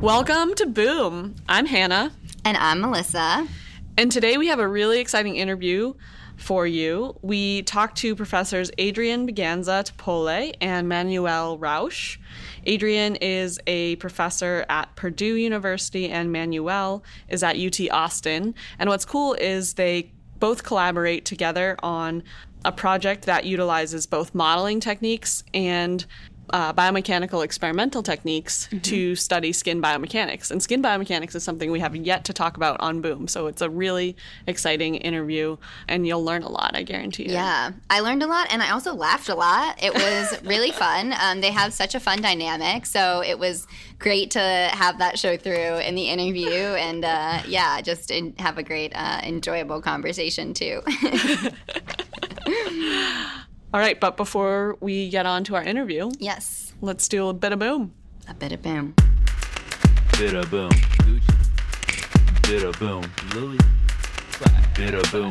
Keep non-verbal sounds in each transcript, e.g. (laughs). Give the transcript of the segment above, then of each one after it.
Welcome to Boom. I'm Hannah, And I'm Melissa. and today we have a really exciting interview for you. We talked to professors Adrian Buganza Tepole and Manuel Rausch. Adrian is a professor at Purdue University, and Manuel is at UT Austin. And what's cool is they both collaborate together on a project that utilizes both modeling techniques and uh, biomechanical experimental techniques to study skin biomechanics. And skin biomechanics is something we have yet to talk about on Boom. So it's a really exciting interview, and you'll learn a lot, I guarantee you. Yeah, I learned a lot and I also laughed a lot. It was (laughs) really fun. Um, they have such a fun dynamic. So it was great to have that show through in the interview and uh, yeah, just in, have a great, uh, enjoyable conversation too. (laughs) (laughs) All right, but before we get on to our interview, yes, let's do a bit of Boom. a bit of boom. Bida boom. Gucci. Bida boom. Louis. Bida boom.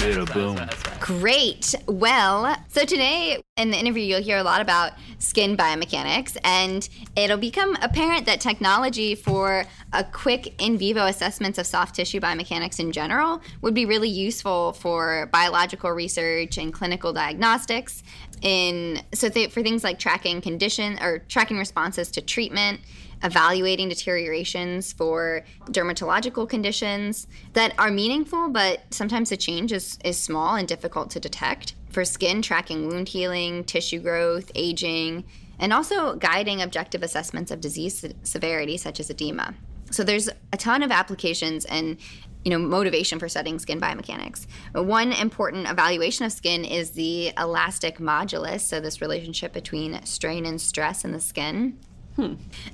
Bida boom. Great. Well, so today in the interview, you'll hear a lot about skin biomechanics, and it'll become apparent that technology for a quick in vivo assessments of soft tissue biomechanics in general would be really useful for biological research and clinical diagnostics. In so th- for things like tracking condition or tracking responses to treatment evaluating deteriorations for dermatological conditions that are meaningful, but sometimes the change is, is small and difficult to detect. For skin, tracking wound healing, tissue growth, aging, and also guiding objective assessments of disease se- severity, such as edema. So there's a ton of applications and you know motivation for studying skin biomechanics. One important evaluation of skin is the elastic modulus, so this relationship between strain and stress in the skin.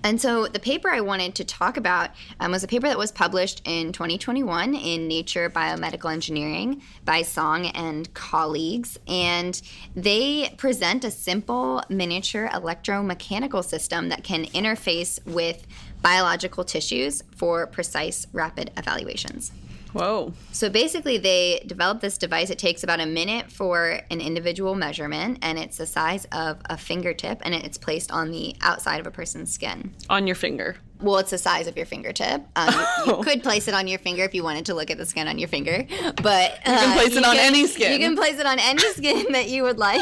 And so the paper I wanted to talk about um, was a paper that was published in 2021 in Nature Biomedical Engineering by Song and colleagues. And they present a simple miniature electromechanical system that can interface with biological tissues for precise rapid evaluations. Whoa. So basically, they developed this device. It takes about a minute for an individual measurement, and it's the size of a fingertip, and it's placed on the outside of a person's skin. On your finger. Well, it's the size of your fingertip. Um, you, you (laughs) could place it on your finger if you wanted to look at the skin on your finger, but uh, you can place it on any skin. You can place it on any skin that you would like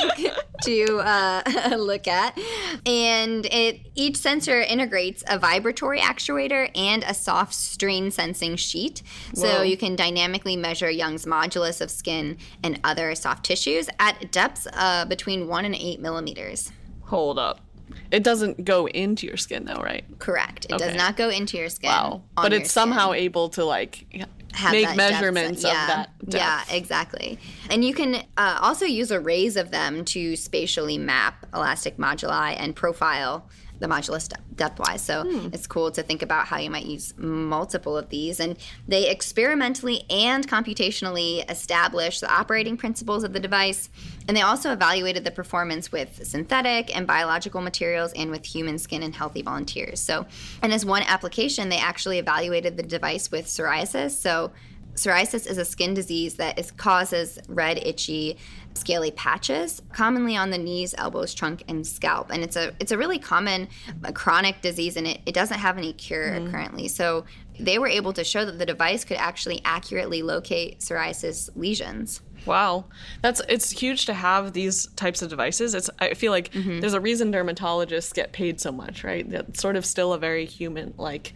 (laughs) to uh, (laughs) look at, and it each sensor integrates a vibratory actuator and a soft strain sensing sheet, so you can dynamically measure Young's modulus of skin and other soft tissues at depths uh, between one and eight millimeters. Hold up. It doesn't go into your skin, though, right? Correct. It Okay. does not go into your skin. Wow. But it's somehow skin. able to, like, have make that depth measurements of yeah, that depth. Yeah, exactly. And you can uh, also use arrays of them to spatially map elastic moduli and profile the modulus de- depth-wise. So Hmm. it's cool to think about how you might use multiple of these. And they experimentally and computationally establish the operating principles of the device. And they also evaluated the performance with synthetic and biological materials and with human skin and healthy volunteers. So, and as one application, they actually evaluated the device with psoriasis. So Psoriasis is a skin disease that is, causes red, itchy, scaly patches, commonly on the knees, elbows, trunk, and scalp. And it's a it's a really common uh, chronic disease, and it, it doesn't have any cure currently. So they were able to show that the device could actually accurately locate psoriasis lesions. Wow, that's it's huge to have these types of devices. It's I feel like Mm-hmm. there's a reason dermatologists get paid so much, right? That's sort of still a very human like.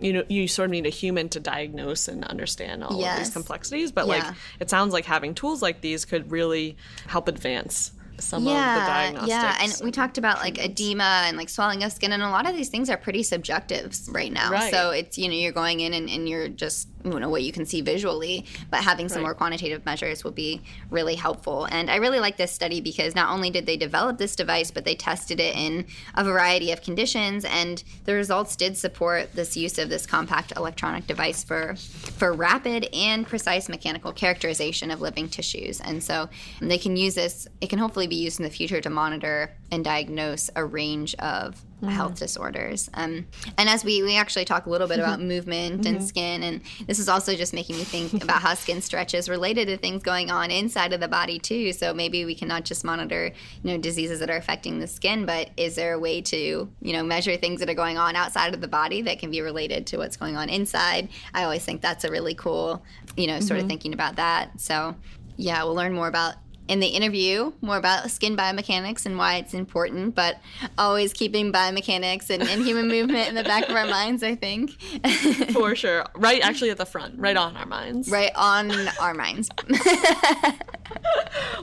You know, you sort of need a human to diagnose and understand all of these complexities. But Yeah. like, it sounds like having tools like these could really help advance some of the diagnostics. Yeah, and we talked about like edema and like swelling of skin, and a lot of these things are pretty subjective right now. Right. So it's you know you're going in and, and you're just you know what you can see visually, but having some Right. more quantitative measures will be really helpful. And I really like this study because not only did they develop this device, but they tested it in a variety of conditions, and the results did support this use of this compact electronic device for for rapid and precise mechanical characterization of living tissues. And so they can use this. It can hopefully be used in the future to monitor and diagnose a range of Mm-hmm. health disorders. Um, and as we, we actually talk a little bit about mm-hmm. movement and mm-hmm. skin, and this is also just making me think (laughs) about how skin stretches related to things going on inside of the body too. So maybe we can not just monitor, you know, diseases that are affecting the skin, but is there a way to, you know, measure things that are going on outside of the body that can be related to what's going on inside? I always think that's a really cool, you know, sort of thinking about that. So yeah, we'll learn more about in the interview more about skin biomechanics and why it's important, but always keeping biomechanics and, and human (laughs) movement in the back of our minds, I think. (laughs) For sure. Right actually at the front, right on our minds. right on our minds. (laughs)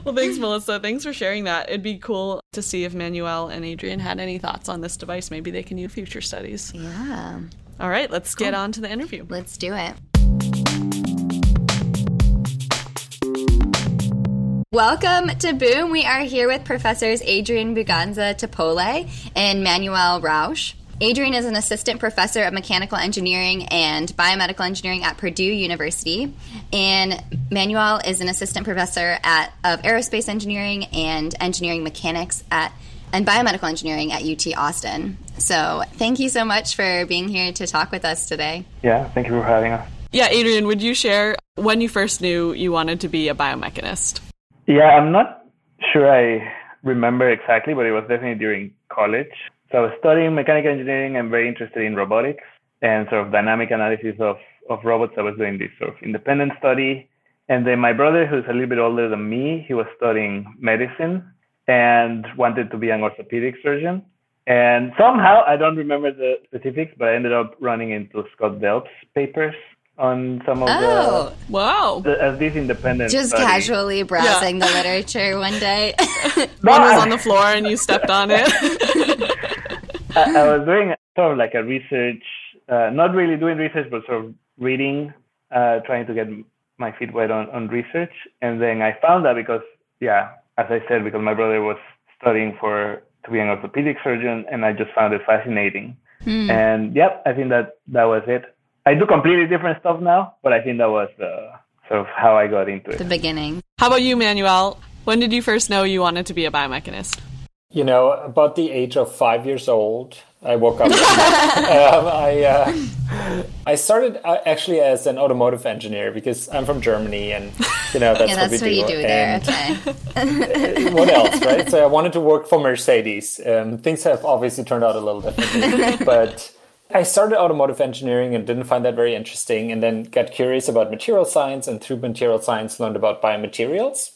Well, thanks, Melissa. Thanks for sharing that. It'd be cool to see if Manuel and Adrian had any thoughts on this device. Maybe they can use future studies. yeah, All right, let's get on to the interview. let's do it. Welcome to Boom. We are here with professors Adrian Buganza Tepole and Manuel Rausch. Adrian is an assistant professor of mechanical engineering and biomedical engineering at Purdue University, and Manuel is an assistant professor at of aerospace engineering and engineering mechanics at and biomedical engineering at UT Austin. So, thank you so much for being here to talk with us today. Yeah, thank you for having us. Yeah, Adrian, would you share when you first knew you wanted to be a biomechanist? Yeah, I'm not sure I remember exactly, but it was definitely during college. So I was studying mechanical engineering. I'm very interested in robotics and sort of dynamic analysis of, of robots. I was doing this sort of independent study. And then my brother, who's a little bit older than me, he was studying medicine and wanted to be an orthopedic surgeon. And somehow, I don't remember the specifics, but I ended up running into Scott Delp's papers on some of Oh, Wow. the, the as these independent just study. casually browsing the literature one day. (laughs) One was on the floor and you stepped on it. (laughs) I, I was doing sort of like a research, uh, not really doing research, but sort of reading, uh, trying to get my feet wet on, on research. And then I found that because, yeah, as I said, because my brother was studying for to be an orthopedic surgeon, and I just found it fascinating. And yep, I think that that was it. I do completely different stuff now, but I think that was uh, sort of how I got into it. the beginning. How about you, Manuel? When did you first know you wanted to be a biomechanist? You know, about the age of five years old, I woke up. (laughs) um, I uh, I started uh, actually as an automotive engineer because I'm from Germany, and you know that's, Yeah, that's what what we you do. do there. And Okay. (laughs) what else, right? So I wanted to work for Mercedes. Um, things have obviously turned out a little differently, (laughs) but I started automotive engineering and didn't find that very interesting, and then got curious about material science, and through material science learned about biomaterials.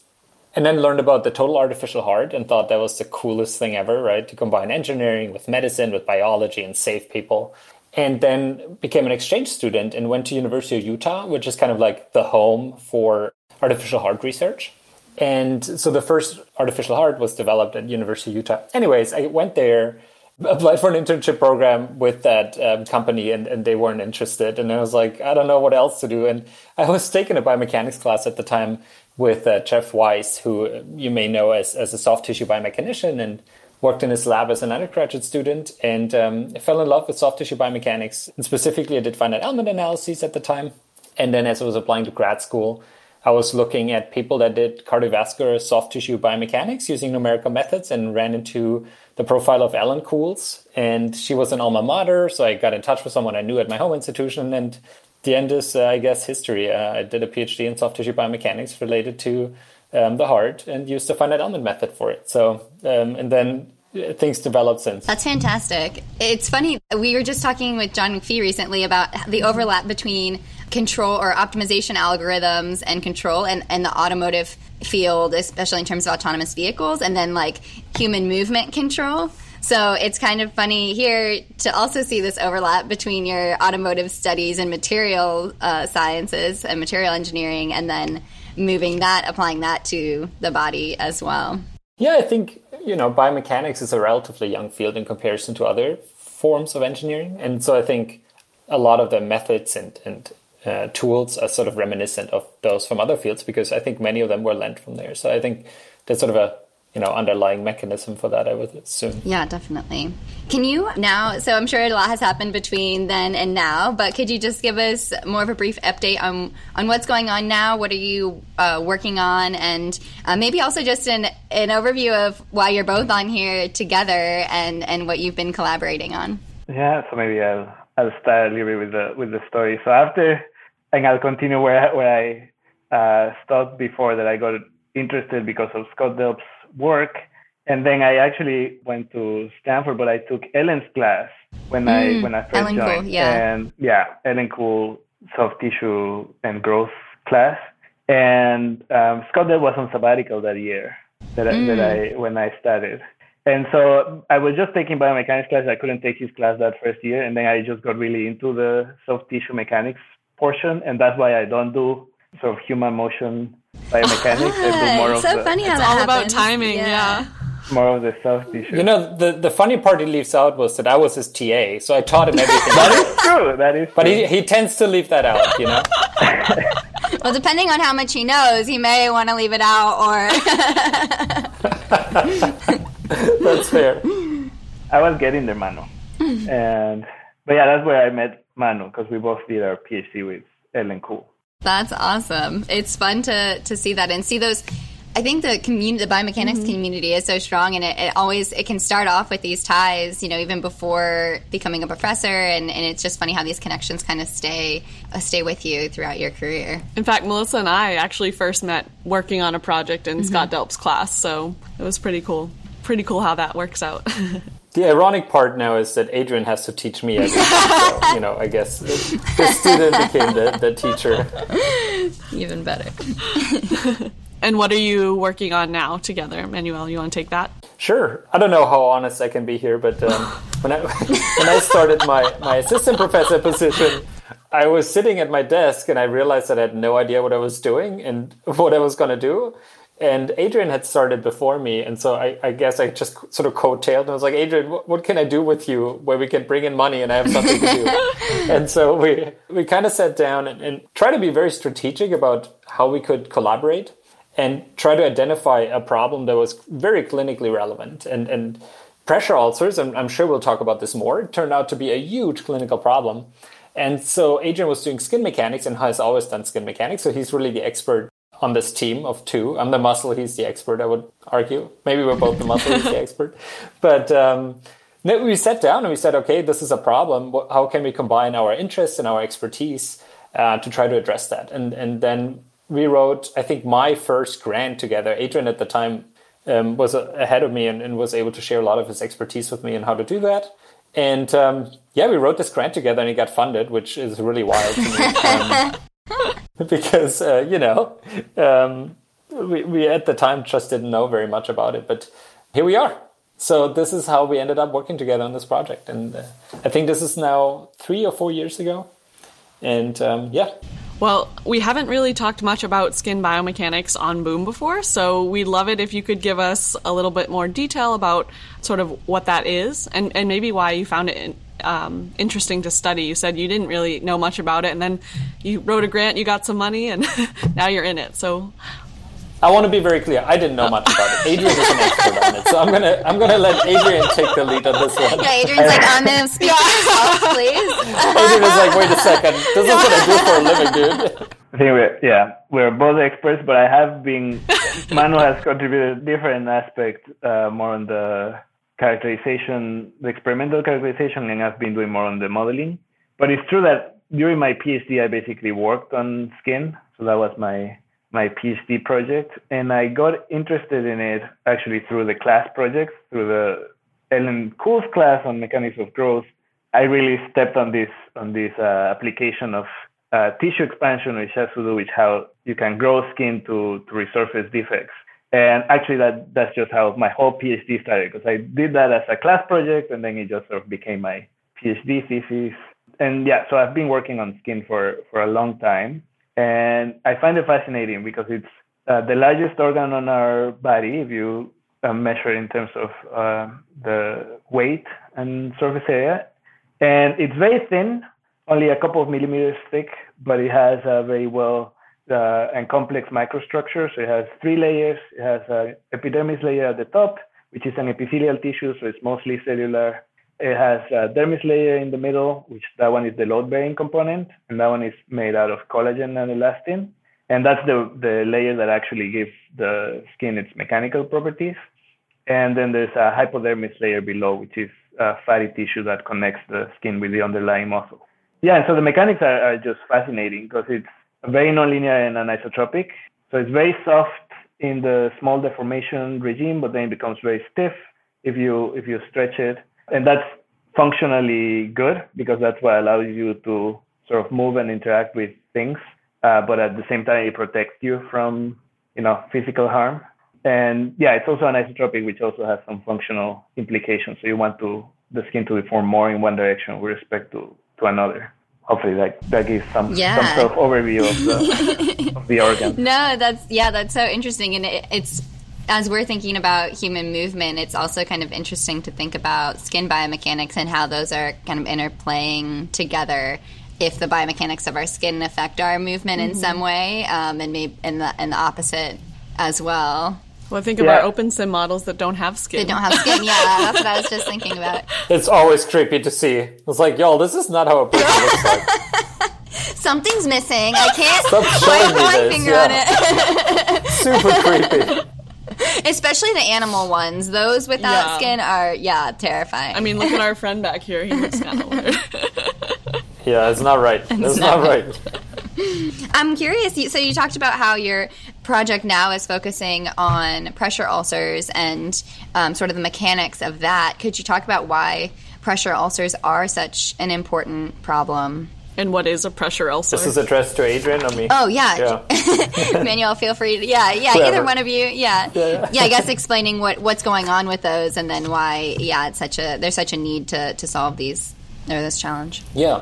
And then learned about the total artificial heart and thought that was the coolest thing ever, right? To combine engineering with medicine, with biology, and save people. And then became an exchange student and went to University of Utah, which is kind of like the home for artificial heart research. And so the first artificial heart was developed at University of Utah. Anyways, I went there, applied for an internship program with that um, company, and, and they weren't interested. And I was like, I don't know what else to do. And I was taking a biomechanics class at the time with uh, Jeff Weiss, who you may know as, as a soft tissue biomechanician and worked in his lab as an undergraduate student and um, fell in love with soft tissue biomechanics. And specifically, I did finite element analyses at the time. And then as I was applying to grad school, I was looking at people that did cardiovascular soft tissue biomechanics using numerical methods and ran into the profile of Ellen Kuhl. And she was an alma mater, so I got in touch with someone I knew at my home institution. And the end is, uh, I guess, history. Uh, I did a PhD in soft tissue biomechanics related to um, the heart and used the finite element method for it. So, um, and then uh, things developed since. That's fantastic. It's funny. We were just talking with John McPhee recently about the overlap between control or optimization algorithms and control and, and the automotive field, especially in terms of autonomous vehicles, and then like human movement control. So it's kind of funny here to also see this overlap between your automotive studies and material uh, sciences and material engineering, and then moving that, applying that to the body as well. Yeah, I think, you know, biomechanics is a relatively young field in comparison to other forms of engineering. And so I think a lot of the methods and, and uh, tools are sort of reminiscent of those from other fields because I think many of them were lent from there. So I think there's sort of a you know underlying mechanism for that. I would assume. Yeah, definitely. Can you now? So I'm sure a lot has happened between then and now, but could you just give us more of a brief update on on what's going on now? What are you uh, working on, and uh, maybe also just an an overview of why you're both on here together and and what you've been collaborating on. Yeah, so maybe I'll I'll start a little bit with the with the story. So after, and I'll continue where I, where I uh, stopped before that. I got interested because of Scott Delp's work. And then I actually went to Stanford, but I took Ellen's class when I when I first Ellen joined. yeah. And yeah, Ellen Kuhl soft tissue and growth class. And um, Scott Delp was on sabbatical that year that I, that I when I started. And so I was just taking biomechanics class. I couldn't take his class that first year, and then I just got really into the soft tissue mechanics portion, and that's why I don't do sort of human motion biomechanics. I do more Ah, of it's so the, funny how It's that all about timing, yeah. more of the soft tissue. You know, the the funny part he leaves out was that I was his TA, so I taught him everything. (laughs) that is true. That is but he, he tends to leave that out, you know. (laughs) (laughs) Well, depending on how much he knows, he may want to leave it out, or That's fair. I was getting there, Manu. and but yeah, that's where I met Manu because we both did our PhD with Ellen Kuhl. That's awesome. It's fun to to see that and see those. I think the community, the biomechanics community, is so strong, and it, it always it can start off with these ties, you know, even before becoming a professor, and, and it's just funny how these connections kind of stay uh, stay with you throughout your career. In fact, Melissa and I actually first met working on a project in Scott Delp's class, so it was pretty cool. Pretty cool how that works out. (laughs) The ironic part now is that Adrian has to teach me everything. so, you know, I guess the, the student became the, the teacher. Even better. (laughs) and what are you working on now together, Manuel? You want to take that? Sure. I don't know how honest I can be here, but um, when I (laughs) when I started my, my assistant professor position, I was sitting at my desk and I realized that I had no idea what I was doing and (laughs) what I was going to do. And Adrian had started before me, and so I, I guess I just sort of coattailed and I was like, Adrian, what, what can I do with you where we can bring in money and I have something to do? (laughs) and so we we kind of sat down and, and tried to be very strategic about how we could collaborate and try to identify a problem that was very clinically relevant. And, and pressure ulcers, and I'm sure we'll talk about this more, turned out to be a huge clinical problem. And so Adrian was doing skin mechanics and has always done skin mechanics. So he's really the expert on this team of two. I'm the muscle, he's the expert, I would argue. Maybe we're both the muscle, he's the (laughs) expert. But um, we sat down and we said, okay, this is a problem. How can we combine our interests and our expertise uh, to try to address that? And, and then we wrote, I think, my first grant together. Adrian at the time um, was a- ahead of me and, and was able to share a lot of his expertise with me on how to do that. And um, yeah, we wrote this grant together and it got funded, which is really wild to me. (laughs) (laughs) Because, uh, you know, um, we, we at the time just didn't know very much about it, but here we are. So this is how we ended up working together on this project. And uh, I think this is now three or four years ago. And um, yeah, Well, we haven't really talked much about skin biomechanics on Boom before, so we'd love it if you could give us a little bit more detail about sort of what that is and, and maybe why you found it um, interesting to study. You said you didn't really know much about it, and then you wrote a grant, you got some money, and (laughs) now you're in it. So, I want to be very clear. I didn't know much about it. Adrian is an expert on it, so I'm gonna I'm gonna let Adrian take the lead on this one. Yeah, Adrian's like, on the speak for yourself, please. (laughs) Adrian is like, wait a second, this is what I do for a living, dude. I think we're yeah we're both experts, but I have been Manu has contributed different aspect uh, more on the characterization, the experimental characterization, and I've been doing more on the modeling. But it's true that during my PhD, I basically worked on skin, so that was my my PhD project, and I got interested in it actually through the class projects, through the Ellen Kuhl's class on mechanics of growth. I really stepped on this on this uh, application of uh, tissue expansion, which has to do with how you can grow skin to to resurface defects. And actually, that that's just how my whole PhD started because I did that as a class project, and then it just sort of became my PhD thesis. And yeah, so I've been working on skin for for a long time, and I find it fascinating because it's uh, the largest organ on our body if you uh, measure in terms of uh, the weight and surface area, and it's very thin, only a couple of millimeters thick, but it has a very well uh, and complex microstructure. So it has three layers. It has an epidermis layer at the top, which is an epithelial tissue, so it's mostly cellular. It has a dermis layer in the middle, which that one is the load-bearing component, and that one is made out of collagen and elastin. And that's the, the layer that actually gives the skin its mechanical properties. And then there's a hypodermis layer below, which is a fatty tissue that connects the skin with the underlying muscle. Yeah, and so the mechanics are, are just fascinating because it's very nonlinear and anisotropic. So it's very soft in the small deformation regime, but then it becomes very stiff if you if you stretch it, and that's functionally good because that's what allows you to sort of move and interact with things, uh, but at the same time it protects you from you know physical harm. And yeah, it's also anisotropic, which also has some functional implications. So you want to the skin to deform more in one direction with respect to to another hopefully that that gives some Yeah. some sort of overview of the (laughs) of the organ. No, that's yeah, that's so interesting, and it, it's as we're thinking about human movement, it's also kind of interesting to think about skin biomechanics and how those are kind of interplaying together. If the biomechanics of our skin affect our movement in some way, um, and maybe in the and the opposite as well. Well, think of our OpenSim models that don't have skin. They don't have skin. Yeah, (laughs) that's what I was just thinking about. It's always creepy to see. It's like, yo, this is not how a person looks like. (laughs) Something's missing. I can't Stop put me my this. finger yeah. on it. (laughs) Super creepy. Especially the animal ones. Those without Yeah. skin are yeah terrifying. I mean, look at our friend back here. He looks kind of weird. Yeah, it's not right. It's, not, not right. I'm curious. So you talked about how your project now is focusing on pressure ulcers and um, sort of the mechanics of that. Could you talk about why pressure ulcers are such an important problem? and what is a pressure ulcer? This is addressed to Adrian or me? Oh yeah, Yeah. (laughs) Manuel, feel free to yeah, yeah, Whoever. either one of you, yeah. Yeah, yeah, I guess explaining what what's going on with those and then why yeah, it's such a there's such a need to to solve these or this challenge. Yeah.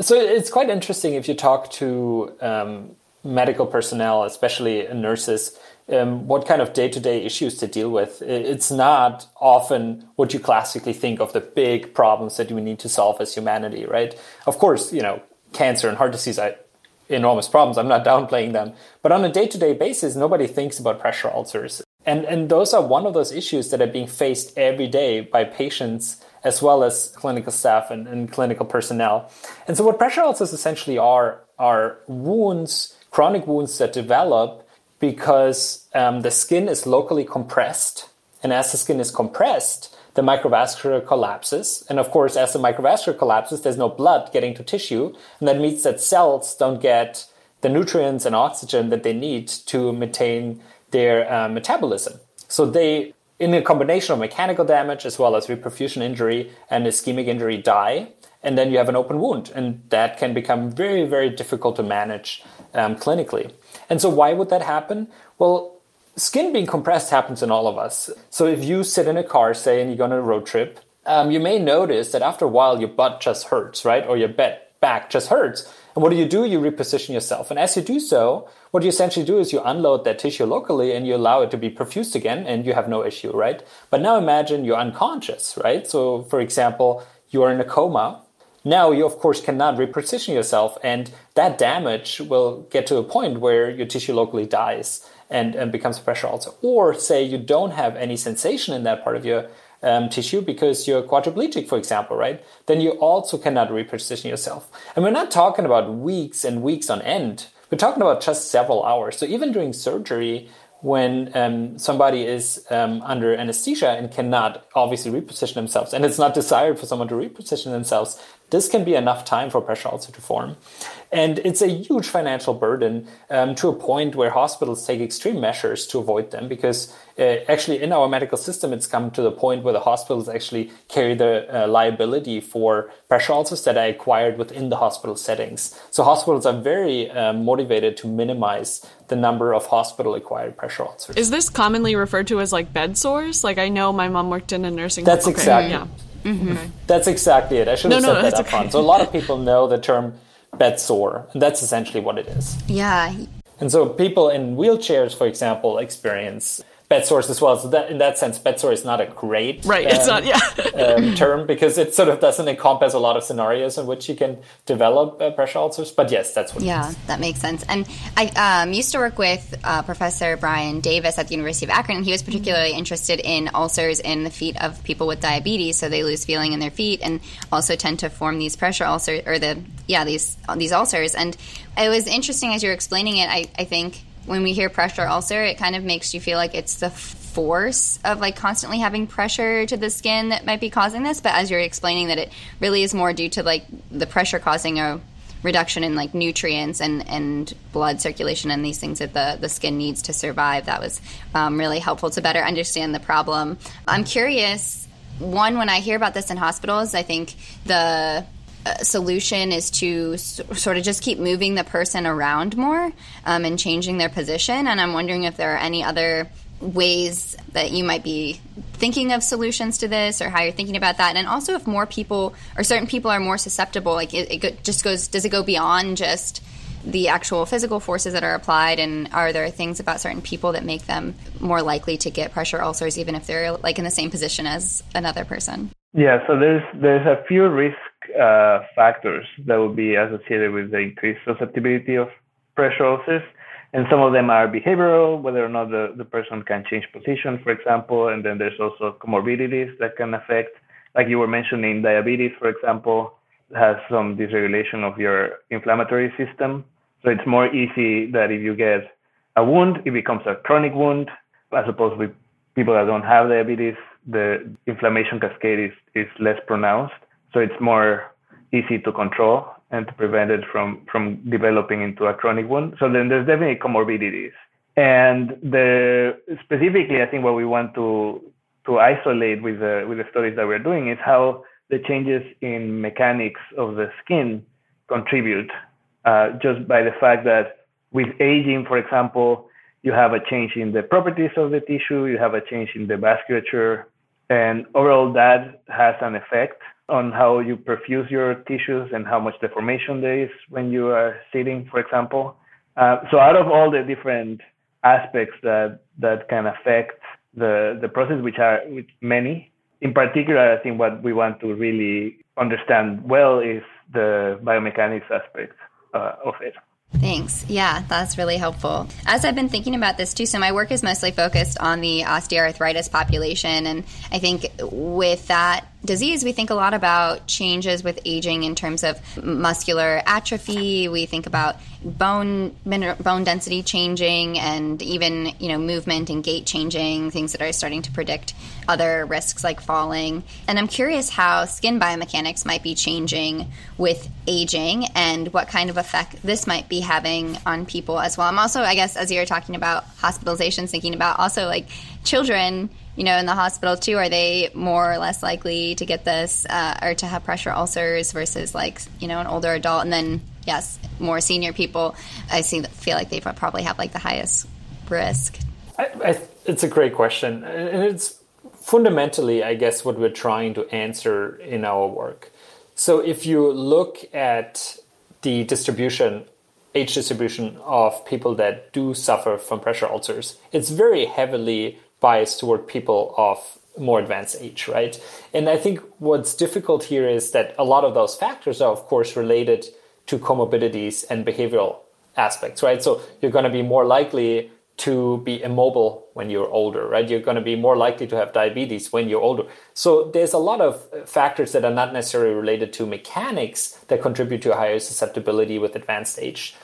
So it's quite interesting if you talk to um, medical personnel, especially nurses, um, what kind of day to day issues to deal with. It's not often what you classically think of the big problems that we need to solve as humanity, right? Of course, you know, cancer and heart disease are enormous problems. I'm not (laughs) downplaying them. But on a day to day basis, nobody thinks about pressure ulcers. And, and those are one of those issues that are being faced every day by patients as well as clinical staff and, and clinical personnel. And so, what pressure ulcers essentially are are wounds, chronic wounds that develop because um, the skin is locally compressed. And as the skin is compressed, the microvascular collapses. And of course, as the microvascular collapses, there's no blood getting to tissue. And that means that cells don't get the nutrients and oxygen that they need to maintain their uh, metabolism. So they, in a combination of mechanical damage as well as reperfusion injury and ischemic injury, die. And then you have an open wound. And that can become very, very difficult to manage um, clinically. And so, why would that happen? Well, skin being compressed happens in all of us. So if you sit in a car, say, and you go on a road trip, um, you may notice that after a while your butt just hurts, right? Or your back just hurts. And what do you do? You reposition yourself. And as you do so, what you essentially do is you unload that tissue locally and you allow it to be perfused again and you have no issue, right? But now imagine you're unconscious, right? So for example, you are in a coma now you of course cannot reposition yourself and that damage will get to a point where your tissue locally dies and, and becomes a pressure ulcer or say you don't have any sensation in that part of your um, tissue because you're quadriplegic for example right? Then you also cannot reposition yourself. And we're not talking about weeks and weeks on end. We're talking about just several hours. So even during surgery when um, somebody is um, under anesthesia and cannot obviously reposition themselves, and it's not desired for someone to reposition themselves, this can be enough time for pressure ulcer to form. And it's a huge financial burden um, to a point where hospitals take extreme measures to avoid them because uh, actually in our medical system, it's come to the point where the hospitals actually carry the uh, liability for pressure ulcers that are acquired within the hospital settings. So hospitals are very um, motivated to minimize the number of hospital acquired pressure ulcers. Is this commonly referred to as like bed sores? Like I know my mom worked in a nursing. That's home. Okay, exactly- Yeah. Mm-hmm. That's exactly it. I should have No, no, said that it's up okay. front. So a lot of people know the term bed sore, and that's essentially what it is. Yeah, And so people in wheelchairs, for example, experience bed sores as well. So that in that sense, bed sore is not a great Right, it's um, not- yeah. (laughs) um, term because it sort of doesn't encompass a lot of scenarios in which you can develop uh, pressure ulcers. But yes, that's what. Yeah, that makes sense. And I um, used to work with uh, Professor Brian Davis at the University of Akron, and he was particularly interested in ulcers in the feet of people with diabetes. So they lose feeling in their feet, and also tend to form these pressure ulcers, or the yeah these these ulcers. And it was interesting as you were explaining it. I, I think when we hear pressure ulcer, it kind of makes you feel like it's the force of like constantly having pressure to the skin that might be causing this. But as you're explaining that it really is more due to like the pressure causing a reduction in like nutrients and, and blood circulation and these things that the, the skin needs to survive. That was um, really helpful to better understand the problem. I'm curious, one, when I hear about this in hospitals, I think the solution is to s- sort of just keep moving the person around more um, and changing their position. And I'm wondering if there are any other ways that you might be thinking of solutions to this or how you're thinking about that. And also if more people or certain people are more susceptible like it, it just goes does it go beyond just the actual physical forces that are applied? And are there things about certain people that make them more likely to get pressure ulcers even if they're like in the same position as another person? Yeah, so there's there's a few risk uh, factors that would be associated with the increased susceptibility of pressure ulcers, and some of them are behavioral, whether or not the, the person can change position, for example, and then there's also comorbidities that can affect, like you were mentioning, diabetes, for example, has some dysregulation of your inflammatory system. So it's more easy that if you get a wound, it becomes a chronic wound, as opposed with people that don't have diabetes, the inflammation cascade is, is less pronounced. So it's more easy to control and to prevent it from, from developing into a chronic wound. So then there's definitely comorbidities. And the specifically, I think what we want to to isolate with the with the studies that we're doing is how the changes in mechanics of the skin contribute uh, just by the fact that with aging, for example, you have a change in the properties of the tissue, you have a change in the vasculature, and overall that has an effect on how you perfuse your tissues and how much deformation there is when you are sitting, for example. Uh, so out of all the different aspects that that can affect the the process, which are which many, in particular, I think what we want to really understand well is the biomechanics aspect uh, of it. Thanks. Yeah, that's really helpful. As I've been thinking about this too, so my work is mostly focused on the osteoarthritis population. And I think with that disease, we think a lot about changes with aging in terms of muscular atrophy. We think about bone mineral, bone density changing and even, you know, movement and gait changing, things that are starting to predict other risks like falling. And I'm curious how skin biomechanics might be changing with aging and what kind of effect this might be having on people as well. I'm also, I guess, as you're talking about hospitalizations, thinking about also like children, you know, in the hospital too. Are they more or less likely to get this uh, or to have pressure ulcers versus like, you know, an older adult? And then, yes, more senior people, I see, feel like they probably have like the highest risk. I, I, it's a great question, and it's fundamentally, I guess, what we're trying to answer in our work. So if you look at the distribution, age distribution of people that do suffer from pressure ulcers, it's very heavily biased toward people of more advanced age, right? And I think what's difficult here is that a lot of those factors are, of course, related to comorbidities and behavioral aspects, right? So you're going to be more likely to be immobile when you're older, right? You're going to be more likely to have diabetes when you're older. So there's a lot of factors that are not necessarily related to mechanics that contribute to a higher susceptibility with advanced age.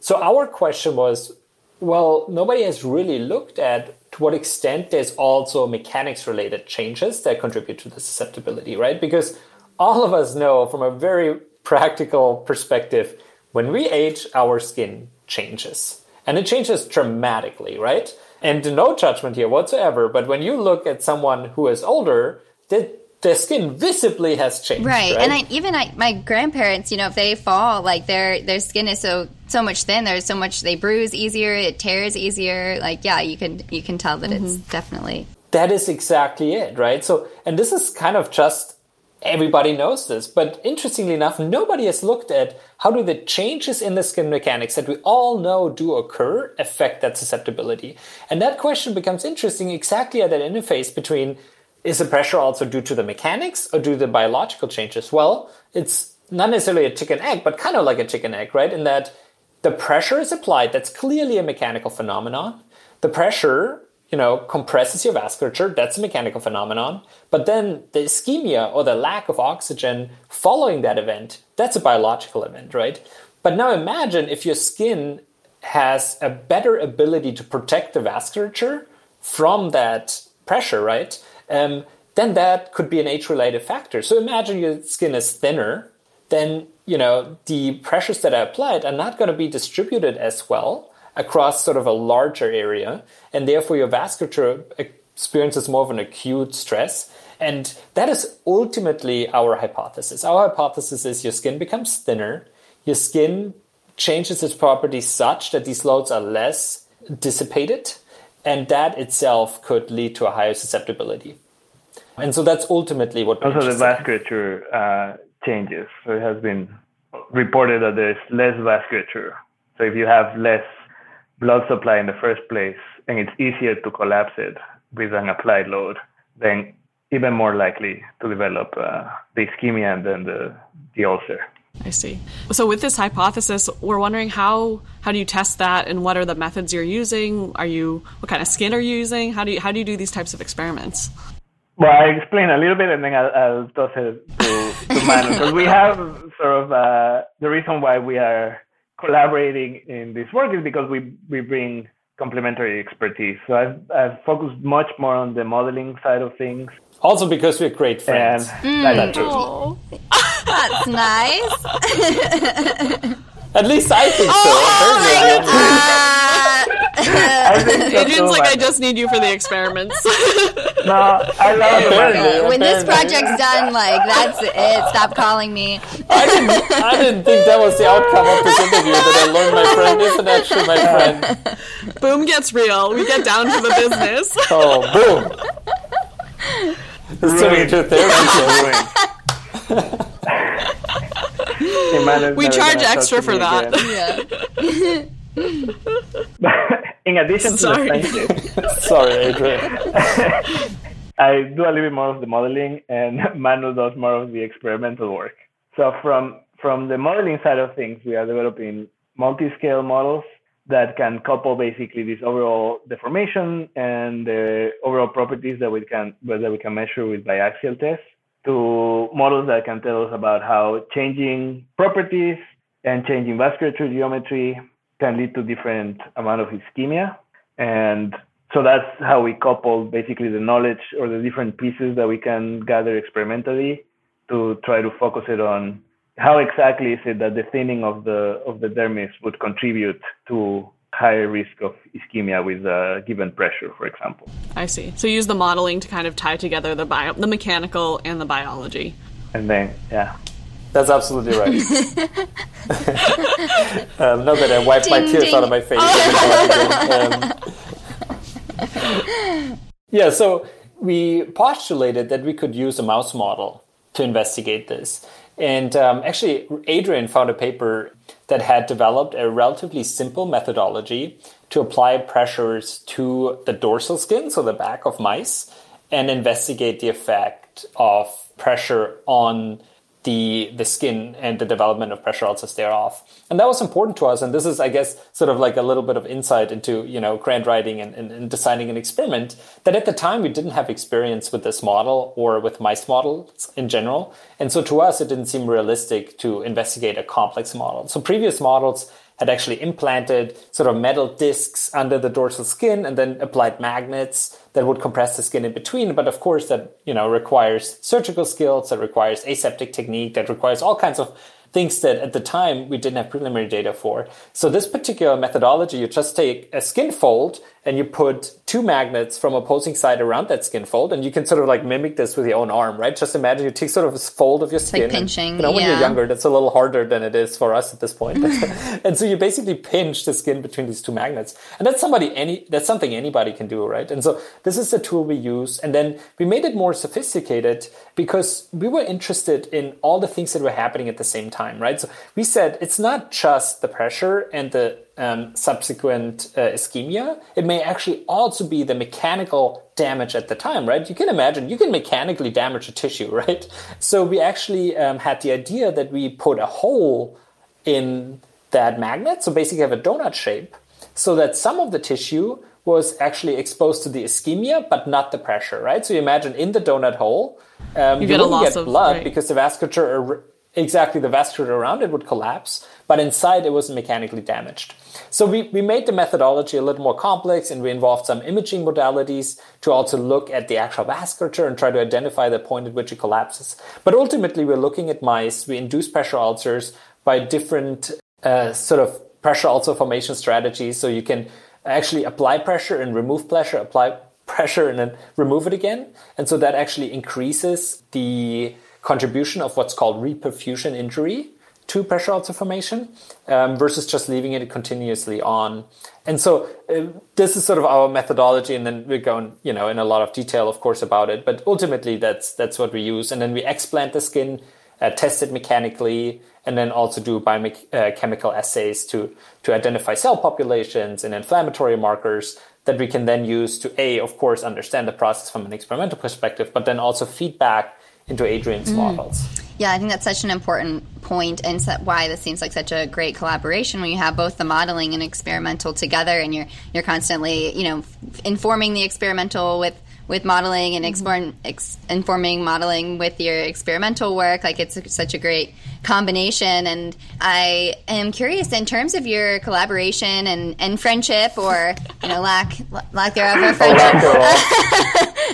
So our question was, well, nobody has really looked at to what extent there's also mechanics related changes that contribute to the susceptibility, right? Because all of us know from a very practical perspective, when we age, our skin changes. And it changes dramatically, right? And no judgment here whatsoever. But when you look at someone who is older, the, their skin visibly has changed. Right. right? And I, even I, my grandparents, you know, if they fall, like their their skin is so so much thin. There's so much they bruise easier. It tears easier. Like yeah, you can you can tell that it's mm-hmm. definitely That is exactly it, right? So, and this is kind of just everybody knows this. But interestingly enough, nobody has looked at how do the changes in the skin mechanics that we all know do occur affect that susceptibility. And that question becomes interesting exactly at that interface between is the pressure also due to the mechanics or due to the biological changes? Well, it's not necessarily a chicken egg, but kind of like a chicken egg, right? In that the pressure is applied, that's clearly a mechanical phenomenon. The pressure you know, compresses your vasculature. That's a mechanical phenomenon. But then the ischemia or the lack of oxygen following that event, that's a biological event, right? But now imagine if your skin has a better ability to protect the vasculature from that pressure, right? Um, then that could be an age-related factor. So imagine your skin is thinner, then you know the pressures that are applied are not going to be distributed as well across sort of a larger area, and therefore your vasculature experiences more of an acute stress. And that is ultimately our hypothesis. Our hypothesis is your skin becomes thinner, your skin changes its properties such that these loads are less dissipated, and that itself could lead to a higher susceptibility. And so that's ultimately what. Also, the vasculature uh, changes. So it has been reported that there's less vasculature. So if you have less blood supply in the first place and it's easier to collapse it with an applied load, then even more likely to develop uh, the ischemia and then the, the ulcer. I see. So with this hypothesis, we're wondering how how do you test that and what are the methods you're using? Are you what kind of skin are you using? How do you how do you do these types of experiments? Well, I explain a little bit and then I'll, I'll toss it to, to (laughs) Manu. Because we have sort of uh, the reason why we are collaborating in this work is because we, we bring complementary expertise. So I've, I've focused much more on the modeling side of things. Also because we're great friends. And that too. Mm. That's nice. At least I think so. Oh Apparently, (laughs) I think so Adrian's too, like, I just need you for the experiments. (laughs) No, I love oh Apparently. when this project's done, like that's it. Stop calling me. I didn't, I didn't think that was the outcome of this interview that I learned my friend isn't actually my friend. Boom gets real. We get down to the business. (laughs) Oh, boom. It's turning into a therapy session. Emmanuel's We never charge gonna extra for that. again. (laughs) In addition to Sorry. the friendship, (laughs) Sorry, Adrian. (laughs) I do a little bit more of the modeling, and Manu does more of the experimental work. So from from the modeling side of things, we are developing multi-scale models that can couple basically this overall deformation and the overall properties that we can that we can measure with biaxial tests to models that can tell us about how changing properties and changing vasculature geometry can lead to different amount of ischemia. And so that's how we couple basically the knowledge or the different pieces that we can gather experimentally to try to focus it on how exactly is it that the thinning of the of the dermis would contribute to higher risk of ischemia with a given pressure, for example. I see. So you use the modeling to kind of tie together the bio, the mechanical and the biology. And then, yeah, That's absolutely right. (laughs) (laughs) um, not that I wiped my tears ding. out of my face. Um, (laughs) yeah, so we postulated that we could use a mouse model to investigate this. And um, actually, Adrian found a paper that had developed a relatively simple methodology to apply pressures to the dorsal skin, so the back of mice, and investigate the effect of pressure on the the skin and the development of pressure ulcers thereof. And that was important to us. And this is, I guess, sort of like a little bit of insight into, you know, grant writing and, and, and designing an experiment that at the time we didn't have experience with this model or with mice models in general. And so to us, it didn't seem realistic to investigate a complex model. So previous models had actually implanted sort of metal discs under the dorsal skin and then applied magnets that would compress the skin in between. But of course, that you know requires surgical skills, that requires aseptic technique, that requires all kinds of things that at the time we didn't have preliminary data for. So this particular methodology, you just take a skin fold and you put two magnets from opposing side around that skin fold, and you can sort of like mimic this with your own arm, right? Just imagine you take sort of this fold of your skin. like pinching, And, you know, when yeah. you're younger, that's a little harder than it is for us at this point. (laughs) (laughs) and so you basically pinch the skin between these two magnets, and that's somebody any that's something anybody can do, right? And so this is the tool we use, and then we made it more sophisticated because we were interested in all the things that were happening at the same time, right? So we said it's not just the pressure and the um, subsequent uh, ischemia. It may actually also be the mechanical damage at the time, right? You can imagine you can mechanically damage a tissue, (laughs) right? So we actually um, had the idea that we put a hole in that magnet, so basically have a donut shape, so that some of the tissue was actually exposed to the ischemia, but not the pressure, right? So you imagine in the donut hole, um, You get a wouldn't loss get of- blood right. because the vasculature, exactly the vasculature around it would collapse, but inside it was mechanically damaged. So we, we made the methodology a little more complex and we involved some imaging modalities to also look at the actual vasculature and try to identify the point at which it collapses. But ultimately, we're looking at mice. We induce pressure ulcers by different uh, sort of pressure ulcer formation strategies. So you can actually apply pressure and remove pressure, apply pressure and then remove it again. And so that actually increases the contribution of what's called reperfusion injury to pressure ulcer formation um, versus just leaving it continuously on. And so uh, this is sort of our methodology, and then we go, going, you know, in a lot of detail, of course, about it. But ultimately, that's that's what we use, and then we explant the skin, uh, test it mechanically, and then also do biochemical assays to to identify cell populations and inflammatory markers that we can then use to a, of course, understand the process from an experimental perspective, but then also feedback into Adrian's mm. models. Yeah, I think that's such an important point, and why this seems like such a great collaboration when you have both the modeling and experimental together, and you're you're constantly, you know, f- informing the experimental with with modeling and exploring, ex- informing modeling with your experimental work. Like it's such a great combination, and I am curious in terms of your collaboration and, and friendship, or you know, lack lack thereof of (laughs) friendship.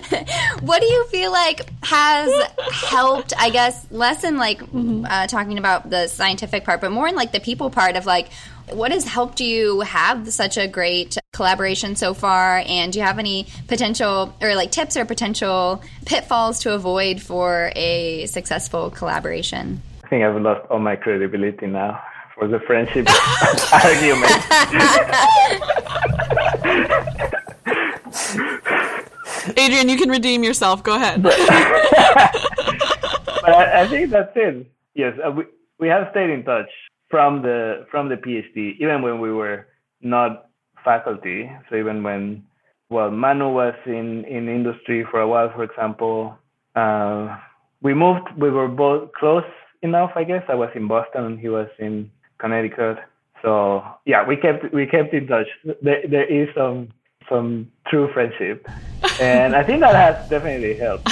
(laughs) what do you feel like has helped i guess less in like uh, talking about the scientific part but more in like the people part of like what has helped you have such a great collaboration so far and do you have any potential or like tips or potential pitfalls to avoid for a successful collaboration I think I've lost all my credibility now for the friendship (laughs) argument. (laughs) Adrian, you can redeem yourself. Go ahead. (laughs) but I, I think that's it. Yes, uh, we we have stayed in touch from the from the PhD, even when we were not faculty. So even when, well, Manu was in in industry for a while, for example, uh, we moved. We were both close enough, I guess. I was in Boston and he was in Connecticut. So yeah, we kept we kept in touch. There there is some some true friendship, (laughs) and I think that has definitely helped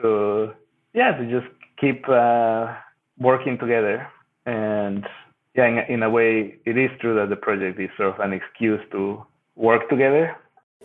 to yeah to just keep uh, working together and yeah in, in a way it is true that the project is sort of an excuse to work together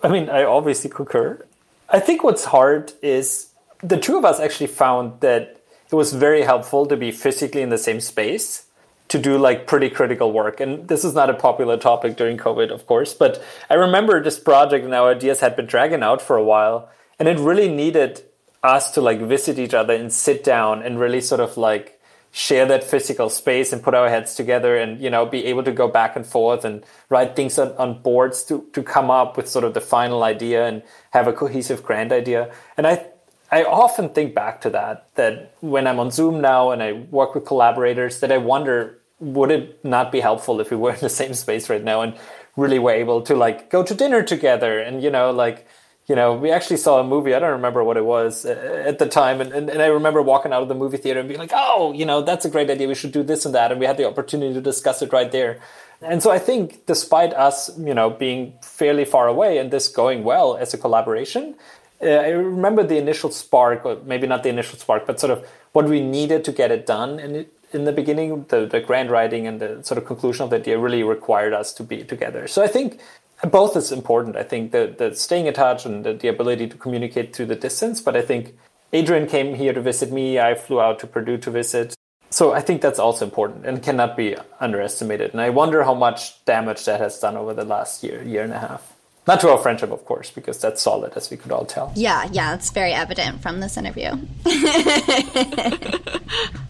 I mean, I obviously concur. I think what's hard is the two of us actually found that it was very helpful to be physically in the same space to do like pretty critical work. And this is not a popular topic during COVID, of course, but I remember this project and our ideas had been dragging out for a while, and it really needed us to like visit each other and sit down and really sort of like share that physical space and put our heads together and you know be able to go back and forth and write things on, on boards to to come up with sort of the final idea and have a cohesive grand idea. And i i often think back to that that when i'm on zoom now and i work with collaborators that i wonder would it not be helpful if we were in the same space right now and really were able to like go to dinner together and you know like you know, we actually saw a movie. I don't remember what it was at the time. And, and, and, I remember walking out of the movie theater and being like, oh, you know, that's a great idea. We should do this and that. And we had the opportunity to discuss it right there. And so I think despite us, you know, being fairly far away and this going well as a collaboration, uh, I remember the initial spark, or maybe not the initial spark, but sort of what we needed to get it done. And it, in the beginning, the, the grand writing and the sort of conclusion of the idea really required us to be together. So I think both is important. I think that the staying in touch and the, the, ability to communicate through the distance. But I think Adrian came here to visit me. I flew out to Purdue to visit. So I think that's also important and cannot be underestimated. And I wonder how much damage that has done over the last year, year and a half. Not to our friendship, of course, because that's solid, as we could all tell. Yeah, yeah, it's very evident from this interview. (laughs)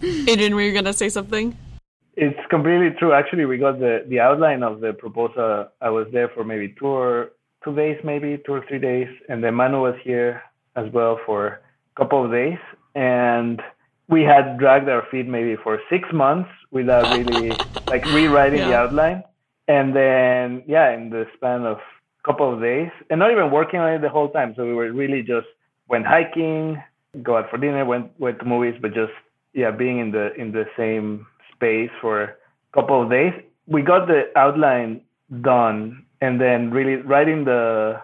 Adrian, were you going to say something? It's completely true. Actually, we got the, the outline of the proposal. I was there for maybe two or two days, maybe two or three days, and then Manu was here as well for a couple of days, and we had dragged our feet maybe for six months without really like rewriting the outline, and then yeah, in the span of a couple of days, and not even working on it the whole time. So we were really just went hiking, go out for dinner, went went to movies, but just yeah, being in the in the same space for a couple of days. We got the outline done, and then really writing the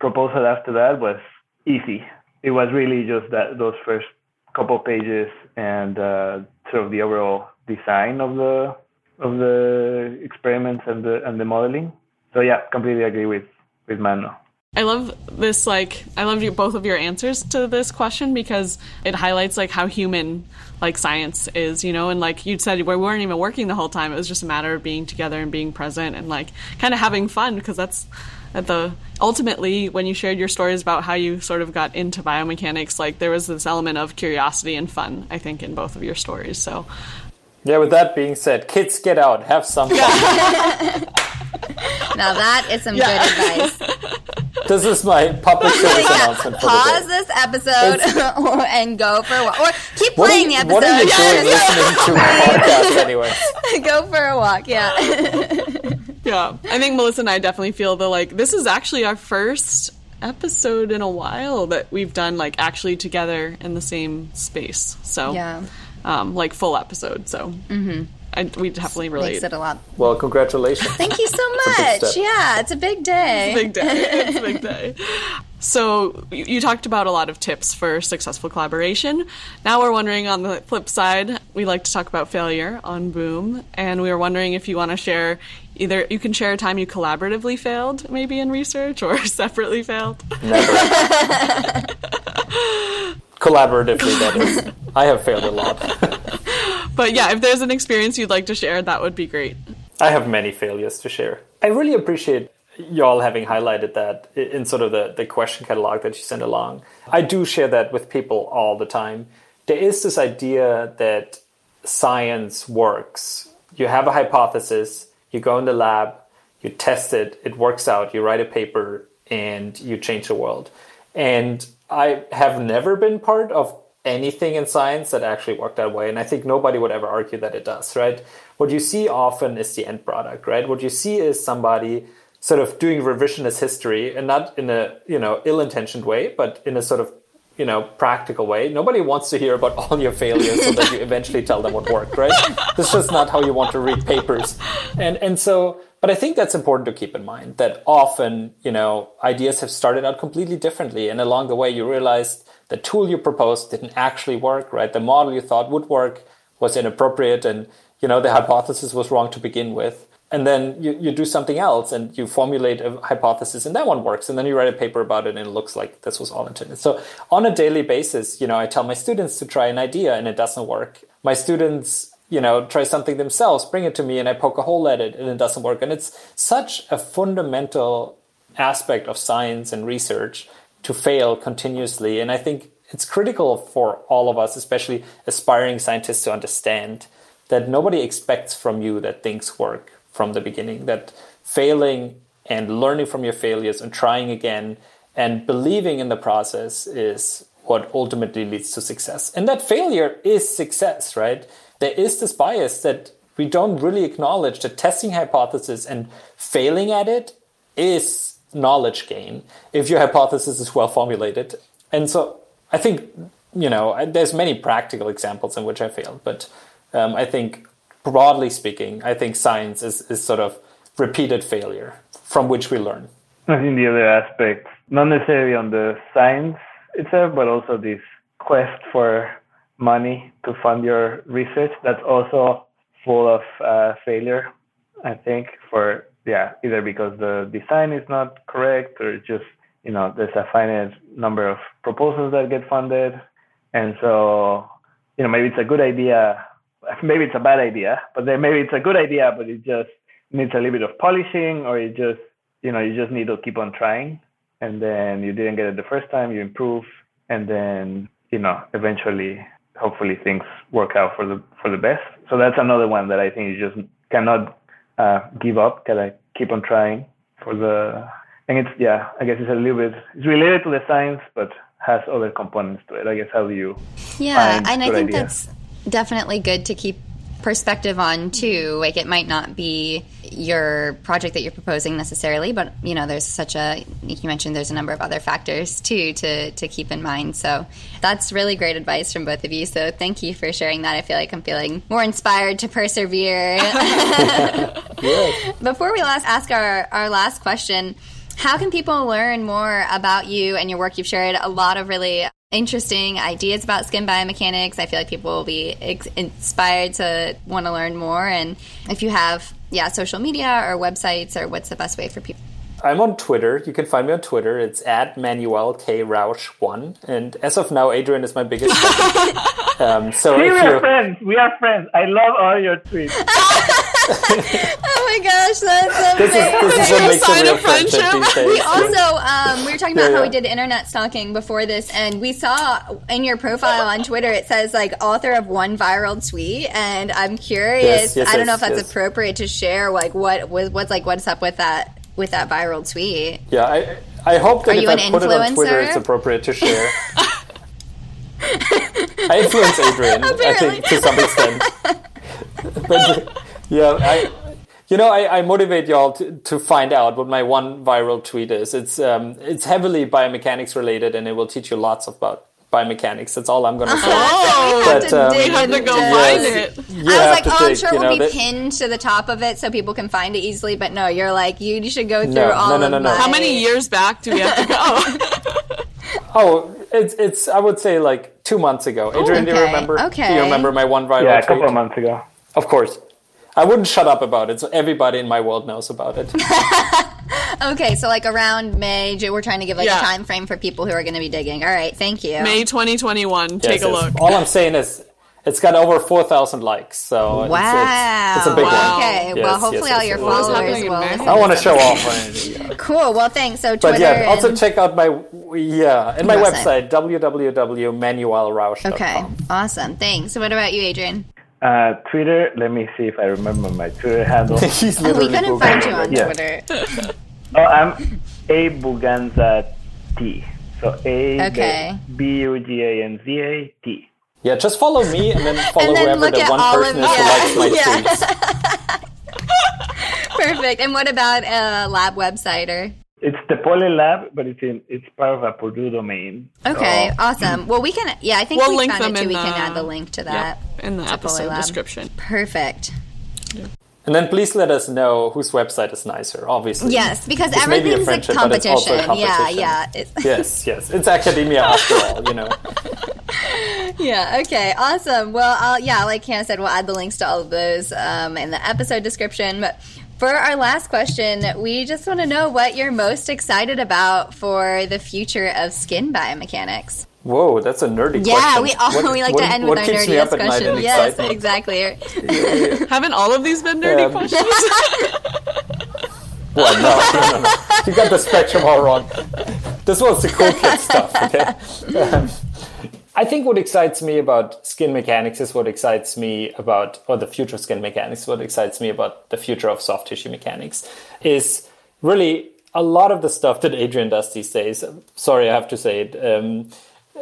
proposal after that was easy. It was really just that those first couple pages and uh, sort of the overall design of the of the experiments and the and the modeling. So yeah, completely agree with with Manu. I love this like I love you both of your answers to this question because it highlights like how human like science is, you know, and like you said we weren't even working the whole time. It was just a matter of being together and being present and like kind of having fun because that's at the ultimately when you shared your stories about how you sort of got into biomechanics, like there was this element of curiosity and fun, I think, in both of your stories. So Yeah, with that being said, kids, get out, have some fun. (laughs) Now that is some good advice. (laughs) this is my public (laughs) service announcement for Pause the day. this episode (laughs) and go for a walk. Or keep What playing you, the what are you episode. doing listening to podcasts (laughs) anyway? go for a walk, yeah. Yeah, I think Melissa and I definitely feel the like this is actually our first episode in a while that we've done like actually together in the same space. So Yeah. um, like full episode. So I, we definitely relate. Makes it a lot. Well, congratulations. (laughs) Thank you so much. step. Yeah, it's a big day. It's a big day. It's a big (laughs) day. So you you talked about a lot of tips for successful collaboration. Now we're wondering on the flip side, we like to talk about failure on Boom, and we were wondering if you want to share either you can share a time you collaboratively failed, maybe in research, or (laughs) separately failed. Never. Collaboratively, that is. I have failed a lot. But yeah, if there's an experience you'd like to share, that would be great. I have many failures to share. I really appreciate y'all having highlighted that in sort of the, the question catalog that you sent along. I do share that with people all the time. There is this idea that science works. You have a hypothesis, you go in the lab, you test it, it works out, you write a paper, and you change the world. And I have never been part of anything in science that actually worked that way. And I think nobody would ever argue that it does, right? What you see often is the end product, right? What you see is somebody sort of doing revisionist history and not in a, you know, ill-intentioned way, but in a sort of, you know, practical way. Nobody wants to hear about all your failures so that you eventually tell them what worked, right? This is just not how you want to read papers. And and so but I think that's important to keep in mind that often, you know, ideas have started out completely differently. And along the way, you realized the tool you proposed didn't actually work, right? The model you thought would work was inappropriate and, you know, the hypothesis was wrong to begin with. And then you, you do something else and you formulate a hypothesis and that one works. And then you write a paper about it and it looks like this was all intended. So on a daily basis, you know, I tell my students to try an idea and it doesn't work. My students you know, try something themselves, bring it to me, and I poke a hole at it, and it doesn't work. And it's such a fundamental aspect of science and research to fail continuously. And I think it's critical for all of us, especially aspiring scientists, to understand that nobody expects from you that things work from the beginning, that failing and learning from your failures and trying again and believing in the process is what ultimately leads to success. And that failure is success, right? There is this bias that we don't really acknowledge that testing hypothesis and failing at it is knowledge gain if your hypothesis is well formulated. And so I think, you know, there's many practical examples in which I failed, but um, I think broadly speaking, I think science is, is sort of repeated failure from which we learn. I think the other aspect, not necessarily on the science itself, but also this quest for money to fund your research, that's also full of uh, failure, I think, for, yeah, either because the design is not correct or just, you know, there's a finite number of proposals that get funded. And so, you know, maybe it's a good idea, (laughs) maybe it's a bad idea, but then maybe it's a good idea, but it just needs a little bit of polishing or it just you know, you just need to keep on trying. And then you didn't get it the first time, you improve, and then you know, eventually, hopefully, things work out for the for the best. So that's another one that I think you just cannot uh, give up. Gotta keep on trying for the. And it's yeah, I guess it's a little bit it's related to the science, but has other components to it. I guess how do you? Yeah, and I think ideas? that's definitely good to keep perspective on too. Like it might not be your project that you're proposing necessarily, but you know, there's such a like you mentioned there's a number of other factors too to to keep in mind. So that's really great advice from both of you. So thank you for sharing that. I feel like I'm feeling more inspired to persevere. (laughs) Before we last ask our, our last question, how can people learn more about you and your work? You've shared a lot of really interesting ideas about skin biomechanics. I feel like people will be ex- inspired to want to learn more. And if you have, yeah, social media or websites, or what's the best way for people? I'm on Twitter. You can find me on Twitter. It's at Manuel K Rausch one. And as of now, Adrian is my biggest fan. (laughs) um, so We if are you friends. We are friends. I love all your tweets. (laughs) Oh my gosh, that's this is this is what makes a sign real of friendship friendship. We also um, we were talking about Yeah, how we did internet stalking before this, and we saw in your profile on Twitter it says like author of one viral tweet, and I'm curious. Yes, yes, I don't know if that's yes. appropriate to share. Like what was what's like what's up with that with that viral tweet? Yeah, I I hope that Are if you I put it on Twitter, it's appropriate to share. (laughs) I influence Adrian, I think, to some extent. (laughs) but yeah, I, you know, I, I motivate y'all to, to find out what my one viral tweet is. It's um, it's heavily biomechanics related, and it will teach you lots about biomechanics. That's all I'm going to say. Oh, We have But, to um, we have to go into- find Yes. it. You I was like, to oh, I'm sure it will know, be that- pinned to the top of it so people can find it easily. But no, you're like, you, you should go through No, all no, no, of no, no. my- How many years back do we have to go? (laughs) (laughs) Oh, it's it's. I would say like two months ago. Adrian, do you remember? okay, remember? Do you remember my one viral Yeah, a tweet? couple of months ago. Of course. I wouldn't shut up about it, so everybody in my world knows about it. (laughs) (laughs) Okay, so like around May, we're trying to give like Yeah. a time frame for people who are going to be digging. All right, thank you. May 2021. Take Yes, a look. All I'm saying is it's got over 4,000 likes, so it's- Wow. it's, it's, a big Wow. one. Okay, Yes, well, hopefully yes, all your yes. What is followers happening in will. I want to to show off. on yeah. Cool. Well, thanks. So But Twitter. yeah, also check out my yeah and my Website. website www.manuelrausch.com. Okay, awesome. Thanks. What about you, Adrian? Uh, Twitter. Let me see if I remember my Twitter handle. (laughs) He's Oh, we literally couldn't Googling find you it. on Yeah. Twitter. (laughs) oh, I'm A Buganza T. So A Okay. B U G A N Z A T. Yeah, just follow me and then follow And then whoever the one all person of- is who likes my (laughs) yeah. tweets. (laughs) Perfect. And what about a lab website or? It's the Tepole Lab, but it's in it's part of a Purdue domain. Okay, So- awesome. Well, we can. Yeah, I think We'll we link found them it too. in We can add the link to that. Yep, in the episode description. Perfect. And then please let us know whose website is nicer, obviously. Yes, because This a everything's a friendship, but it's also competition. a Yeah, competition. yeah. It's, (laughs) Yes, yes. It's academia after all, you know. (laughs) Yeah. Okay. Awesome. Well, I'll, yeah, like Hannah said, we'll add the links to all of those um, in the episode description. But for our last question, we just want to know what you're most excited about for the future of skin biomechanics. Whoa, that's a nerdy Yeah, question. we all What- we like what- to end with our keeps me up nerdiest at night questions. in Yes, excitement? exactly. (laughs) (laughs) Haven't all of these been nerdy Um, questions? (laughs) Well, no, no, no, no. You got the spectrum all wrong. This was the cool kid stuff, okay? Um, I think what excites me about skin mechanics is what excites me about, or the future of skin mechanics, what excites me about the future of soft tissue mechanics is really a lot of the stuff that Adrian does these days. Sorry, I have to say it. Um,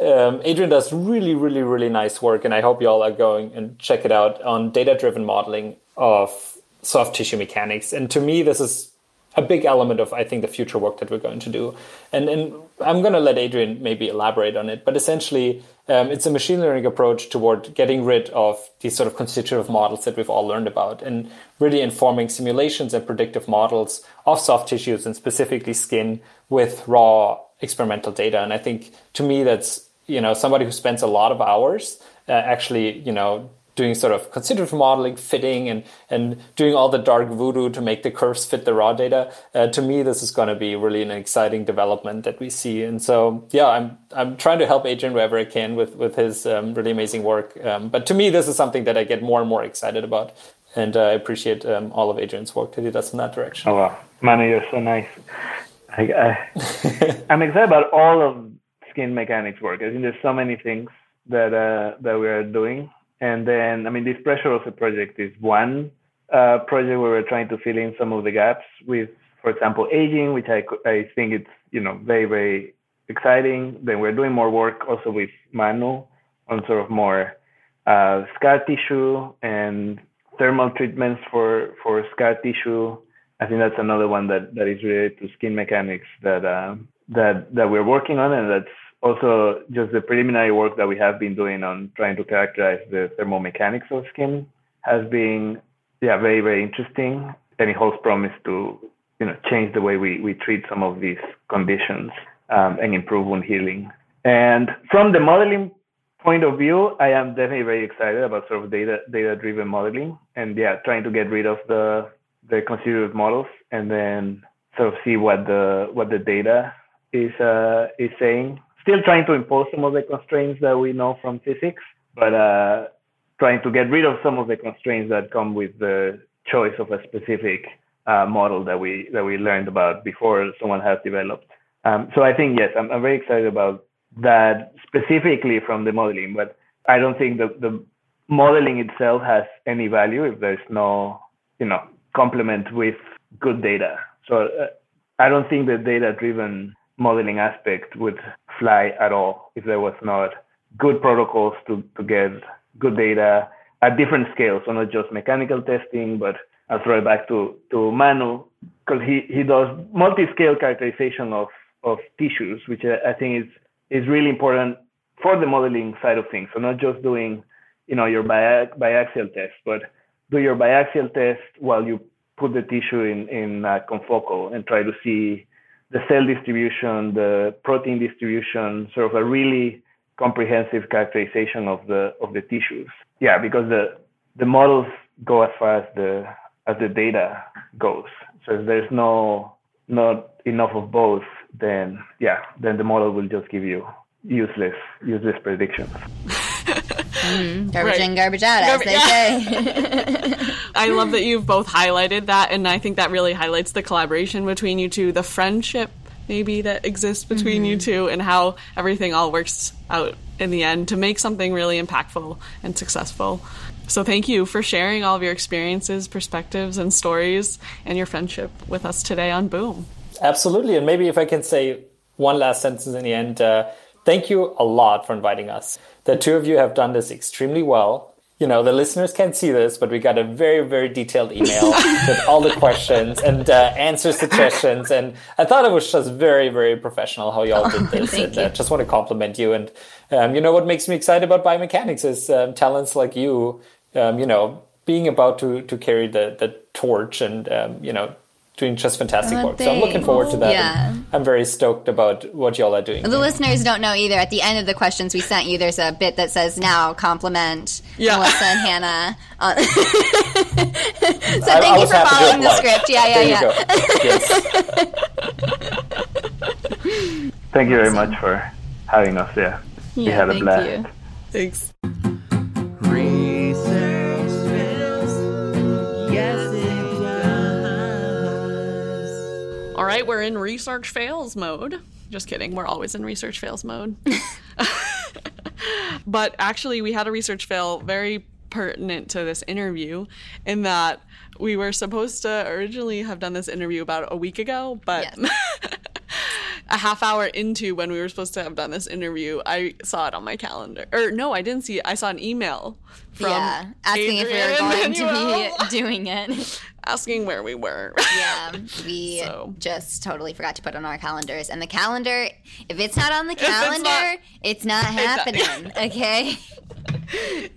um, Adrian does really, really, really nice work, and I hope you all are going and check it out on data driven modeling of soft tissue mechanics. And to me, this is a big element of I think the future work that we're going to do. And and I'm going to let Adrian maybe elaborate on it. But essentially, um, it's a machine learning approach toward getting rid of these sort of constitutive models that we've all learned about, and really informing simulations and predictive models of soft tissues and specifically skin with raw experimental data. And I think to me that's you know somebody who spends a lot of hours uh, actually you know doing sort of constitutive modeling, fitting, and and doing all the dark voodoo to make the curves fit the raw data. Uh, to me, this is going to be really an exciting development that we see. And so, yeah, I'm I'm trying to help Adrian wherever I can with with his um, really amazing work. Um, but to me, this is something that I get more and more excited about. And uh, I appreciate um, all of Adrian's work that he does in that direction. Oh wow, Manu, you're so nice. I, I, (laughs) I'm excited about all of skin mechanics work. I think there's so many things that uh, that we are doing, and then I mean this pressure also project is one uh, project where we're trying to fill in some of the gaps with, for example, aging, which I I think it's you know very very exciting. Then we're doing more work also with Manu on sort of more uh, scar tissue and thermal treatments for for scar tissue. I think that's another one that, that is related to skin mechanics that uh, that that we're working on, and that's also just the preliminary work that we have been doing on trying to characterize the thermomechanics of skin has been yeah very very interesting, and it holds promise to you know change the way we, we treat some of these conditions um, and improve wound healing. And from the modeling point of view, I am definitely very excited about sort of data data driven modeling and yeah, trying to get rid of the the constitutive models and then sort of see what the what the data is uh, is saying. Still trying to impose some of the constraints that we know from physics, but uh, trying to get rid of some of the constraints that come with the choice of a specific uh, model that we that we learned about before someone has developed. Um, so I think yes, I'm, I'm very excited about that specifically from the modeling, but I don't think the, the modeling itself has any value if there's no, you know, complement with good data. So uh, I don't think the data-driven modeling aspect would fly at all if there was not good protocols to, to get good data at different scales. So not just mechanical testing, but I'll throw it back to, to Manu because he, he does multi-scale characterization of, of tissues, which I think is is really important for the modeling side of things. So not just doing, you know, your biaxial test, but do your biaxial test while you put the tissue in in uh, confocal and try to see the cell distribution, the protein distribution, sort of a really comprehensive characterization of the of the tissues. Yeah, because the the models go as far as the as the data goes. So if there's no not enough of both, then yeah, then the model will just give you useless useless predictions. (laughs) mm, garbage right. in, garbage out, as they (laughs) yeah. say. (laughs) I love that you've both highlighted that, and I think that really highlights the collaboration between you two, the friendship maybe that exists between mm-hmm. you two, and how everything all works out in the end to make something really impactful and successful. So thank you for sharing all of your experiences, perspectives, and stories, and your friendship with us today on Boom. Absolutely. And maybe if I can say one last sentence in the end, uh, thank you a lot for inviting us. The two of you have done this extremely well. You know, the listeners can't see this, but we got a very, very detailed email (laughs) with all the questions and uh, answer suggestions. And I thought it was just very, very professional how y'all did this. (laughs) and I uh, just want to compliment you. And, um, you know, what makes me excited about biomechanics is um, talents like you, um, you know, being about to, to carry the, the torch and, um, you know, doing just fantastic oh, work. Thanks. So I'm looking forward to that. Yeah. I'm very stoked about what y'all are doing. The here. listeners don't know either. At the end of the questions we sent you, there's a bit that says now compliment yeah. Melissa and Hannah. On- (laughs) uh, (laughs) so I, thank I you for following the script. Yeah, yeah, yeah. Yes. thank you very much for having us. Yeah, yeah we had a blast. You. Thanks. All right, we're in research fails mode. Just kidding. We're always in research fails mode. (laughs) but actually, we had a research fail very pertinent to this interview in that we were supposed to originally have done this interview about a week ago, but yes. (laughs) a half hour into when we were supposed to have done this interview, I saw it on my calendar. Or no, I didn't see it. I saw an email from yeah, asking Adrian if we were going to be (laughs) doing it. Asking where we were. yeah, (laughs) we so. just totally forgot to put on our calendars. And the calendar, if it's not on the (laughs) calendar, it's not, it's not happening. (laughs) okay.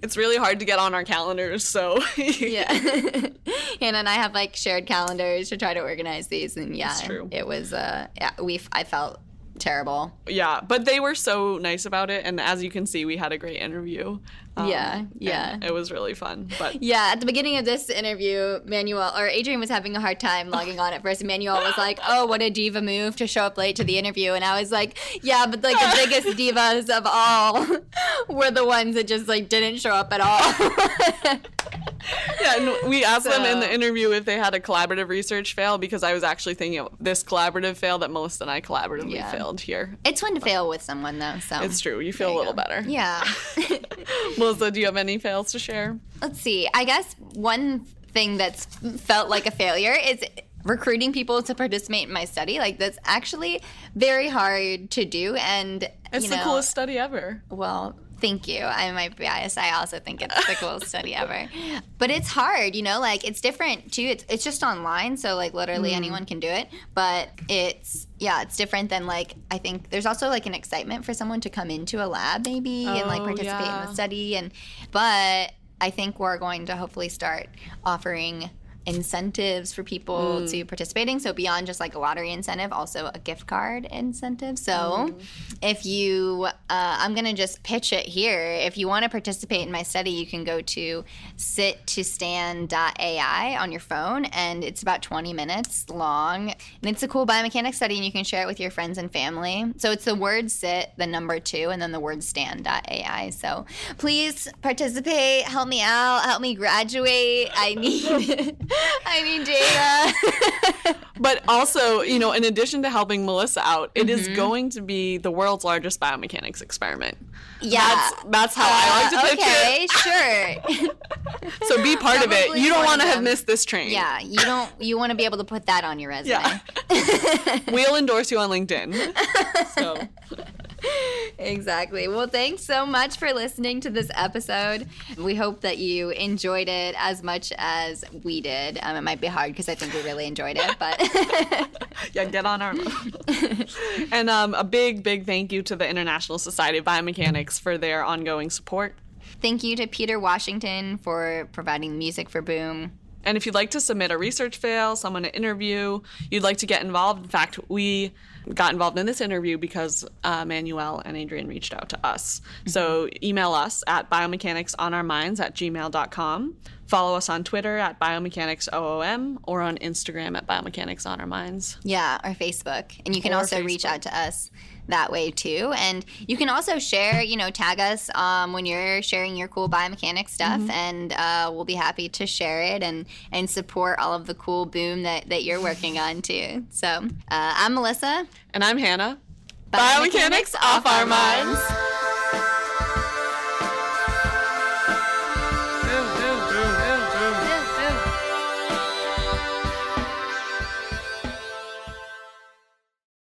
It's really hard to get on our calendars, so yeah. Hannah and I have like shared calendars to try to organize these, and yeah, it was uh, yeah, we I felt terrible. Yeah, but they were so nice about it, and as you can see, we had a great interview. Um, yeah, yeah, it was really fun. But (laughs) yeah, at the beginning of this interview, Manuel or Adrian was having a hard time logging on at first. Manuel was like, "Oh, what a diva move to show up late to the interview," and I was like, "Yeah, but like the biggest (laughs) divas of all (laughs) were the ones that just like didn't show up at all." Yeah, and we asked them in the interview if they had a collaborative research fail because I was actually thinking of this collaborative fail that Melissa and I collaboratively Yeah. failed here. It's fun to fail with someone though. So It's true. You feel a little go. better. Yeah. (laughs) Melissa, do you have any fails to share? Let's see. I guess one thing that's felt like a failure is recruiting people to participate in my study. Like that's actually very hard to do, and It's you the coolest study ever. Well, thank you. I might be biased. I also think it's the coolest study ever. But it's hard, you know, like it's different too. It's it's just online, so like literally Mm. anyone can do it. But it's yeah, it's different than like I think there's also like an excitement for someone to come into a lab maybe and like Oh, participate in the study and but I think we're going to hopefully start offering incentives for people Mm. to participating. So beyond just like a lottery incentive also a gift card incentive. So Mm. if you uh, i'm going to just pitch it here. If you want to participate in my study you can go to sit2stand.ai on your phone and it's about 20 minutes long. And it's a cool biomechanics study and you can share it with your friends and family. So it's the word sit the number two and then the word stand.ai so please participate. Help me out. Help me graduate. I need (laughs) (laughs) (laughs) i need data (laughs) But also, you know, in addition to helping Melissa out, it is Mm-hmm. going to be the world's largest biomechanics experiment. yeah That's that's how I like to Uh, it. okay, sure. (laughs) So be part of it. You don't want to have missed this train. yeah, you don't. You want to be able to put that on your resume. Yeah. we'll endorse you on LinkedIn. So exactly. Well, thanks so much for listening to this episode. We hope that you enjoyed it as much as we did. Um, it might be hard because I think we really enjoyed it, but (laughs) yeah, get on our (laughs) And um, a big, big thank you to the International Society of Biomechanics for their ongoing support. thank you to Peter Washington for providing music for Boom. And if you'd like to submit a research fail, someone to interview, you'd like to get involved. In fact, we got involved in this interview because uh, Manuel and Adrian reached out to us. So email us at biomechanicsonOurMinds at gmail.com. Follow us on Twitter at biomechanicsOOM or on Instagram at biomechanicsonOurMinds. Yeah, or Facebook. And you can Or also reach out to us that way too. And you can also share, you know, tag us um, when you're sharing your cool biomechanics stuff, Mm-hmm. and uh, we'll be happy to share it and and support all of the cool boom that that you're working (laughs) on too. So uh, I'm Melissa. And I'm Hannah. Biomechanics off our minds.